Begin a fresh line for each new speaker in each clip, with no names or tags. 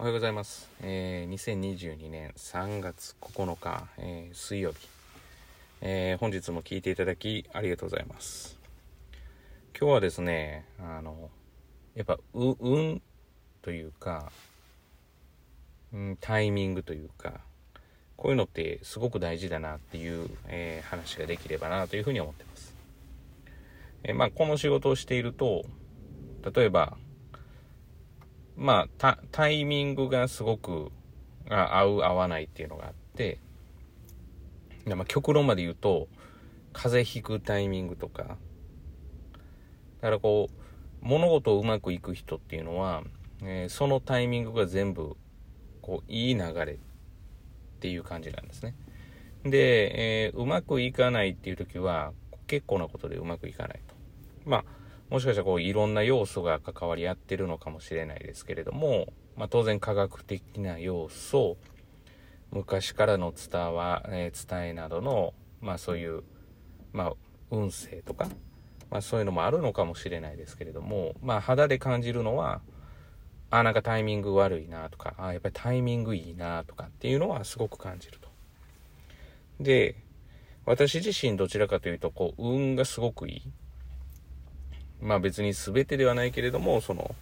おはようございます。えー、2022年3月9日、えー水曜日、えー本日も聞いていただきありがとうございます。今日はですね、あの、やっぱ、う、運というか、うん、タイミングというか、こういうのってすごく大事だなっていう、えー話ができればなというふうに思ってます。えまあ、この仕事をしていると、例えば、まあ、タタイミングがすごく合う合わないっていうのがあって、でまあ、極論まで言うと風邪ひくタイミングとかだからこう物事をうまくいく人っていうのは、えーそのタイミングが全部こういい流れっていう感じなんですね。で、えーうまくいかないっていう時は結構なことでうまくいかないと。まあもしかしたらこういろんな要素が関わり合ってるのかもしれないですけれども、まあ、当然科学的な要素昔からの伝わ、えー伝えなどの、まあ、そういう、まあ、運勢とか、まあ、そういうのもあるのかもしれないですけれども、まあ、肌で感じるのはあなんかタイミング悪いなとかあやっぱりタイミングいいなとかっていうのはすごく感じると。で私自身どちらかというとこう運がすごくいい。まあ別に全てではないけれども、その、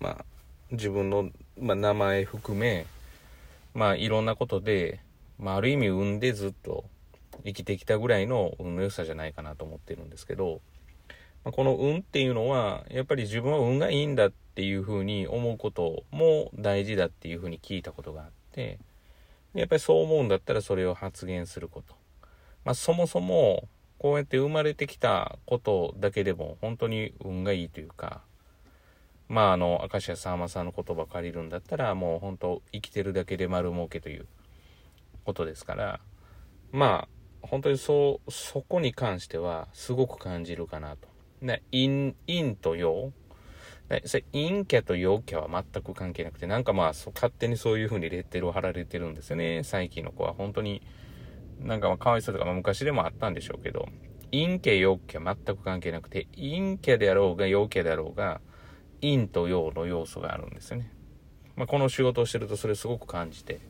まあ自分の、まあ、名前含め、まあいろんなことで、まあある意味運でずっと生きてきたぐらいの運の良さじゃないかなと思ってるんですけど、まあ、この運っていうのは、やっぱり自分は運がいいんだっていうふうに思うことも大事だっていうふうに聞いたことがあって、やっぱりそう思うんだったらそれを発言すること。まあそもそも、こうやって生まれてきたことだけでも本当に運がいいというか、まああの、明石家さんまさんの言葉借りるんだったらもう本当生きてるだけで丸儲けということですから、まあ本当にそう、そこに関してはすごく感じるかなと。ね、陰、陰と陽。ね、陰キャと陽キャは全く関係なくて、なんかまあ勝手にそういう風にレッテルを貼られてるんですよね。最近の子は本当になんかまあかわいそうとか、ま、昔でもあったんでしょうけど、陰キャ陽キャ全く関係なくて、陰キャであろうが陽キャであろうが、陰と陽の要素があるんですよね。まあ、この仕事をしてるとそれすごく感じて、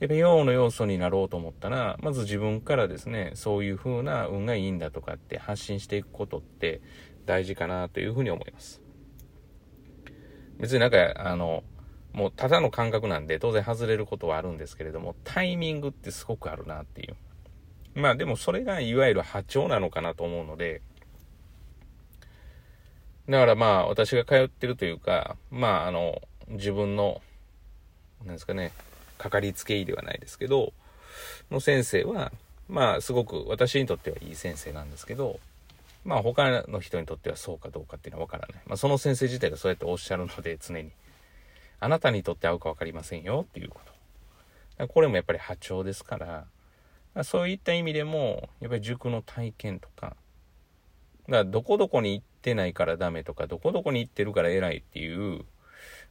やっぱ陽の要素になろうと思ったら、まず自分からですね、そういう風な運がいいんだとかって発信していくことって大事かなというふうに思います。別になんか、あの、もうただの感覚なんで当然外れることはあるんですけれども、タイミングってすごくあるなっていう。まあでもそれがいわゆる波長なのかなと思うので、だからまあ私が通ってるというか、まああの、自分の、なんですかね、かかりつけ医ではないですけど、の先生は、まあすごく私にとってはいい先生なんですけど、まあ他の人にとってはそうかどうかっていうのはわからない。まあその先生自体がそうやっておっしゃるので常に。あなたにとって合うか分かりませんよっていうこと。これもやっぱり波長ですから、そういった意味でも、やっぱり塾の体験とか、だからどこどこに行ってないからダメとか、どこどこに行ってるから偉いっていう、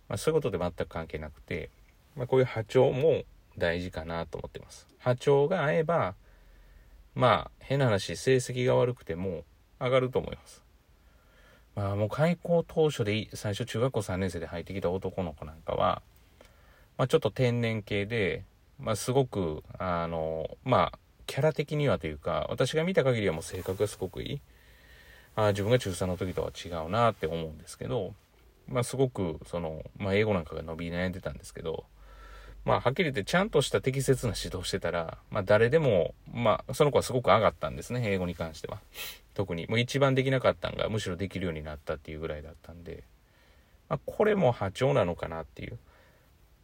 まあそういうことで全く関係なくて、まあこういう波長も大事かなと思ってます。波長が合えば、まあ変な話、成績が悪くても上がると思います。まあもう開校当初で最初中学校3年生で入ってきた男の子なんかは、まあちょっと天然系で、まあすごく、あの、まあキャラ的にはというか、私が見た限りはもう性格がすごくいい。あ自分が中3の時とは違うなって思うんですけど、まあすごく、その、まあ英語なんかが伸び悩んでたんですけど、まあはっきり言ってちゃんとした適切な指導してたら、まあ誰でも、まあその子はすごく上がったんですね、英語に関しては。特に。もう一番できなかったんが、むしろできるようになったっていうぐらいだったんで、まあこれも波長なのかなっていう。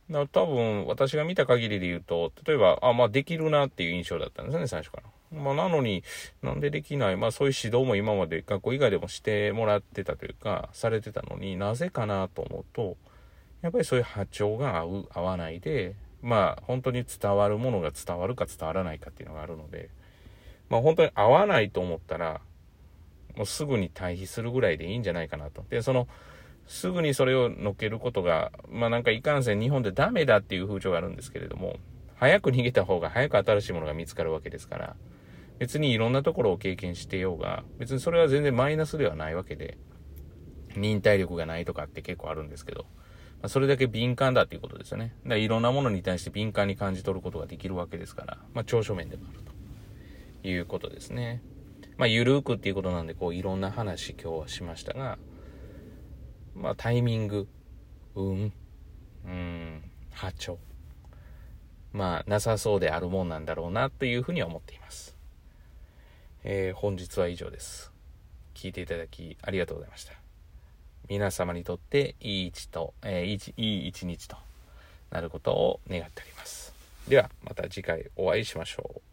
だ多分私が見た限りで言うと、例えば、あ、まあできるなっていう印象だったんですね、最初から。まあなのになんでできない？まあそういう指導も今まで学校以外でもしてもらってたというか、されてたのになぜかなと思うと、やっぱりそういう波長が合う、合わないで、まあ本当に伝わるものが伝わるか伝わらないかっていうのがあるので、まあ本当に合わないと思ったら、もうすぐに退避するぐらいでいいんじゃないかなと。で、その、すぐにそれを乗っけることが、まあなんかいかんせん日本でダメだっていう風潮があるんですけれども、早く逃げた方が早く新しいものが見つかるわけですから、別にいろんなところを経験してようが、別にそれは全然マイナスではないわけで、忍耐力がないとかって結構あるんですけど、まあ、それだけ敏感だっていうことですよね。だからいろんなものに対して敏感に感じ取ることができるわけですから、まあ、長所面でもあるということですね。まあ、ゆるくっていうことなんで、こう、いろんな話今日はしましたが、まあ、タイミング、運、うん、波長。まあ、なさそうであるもんなんだろうなというふうには思っています。えー、本日は以上です。聞いていただきありがとうございました。皆様にとっていい一と、えー、いい一日となることを願っております。では、また次回お会いしましょう。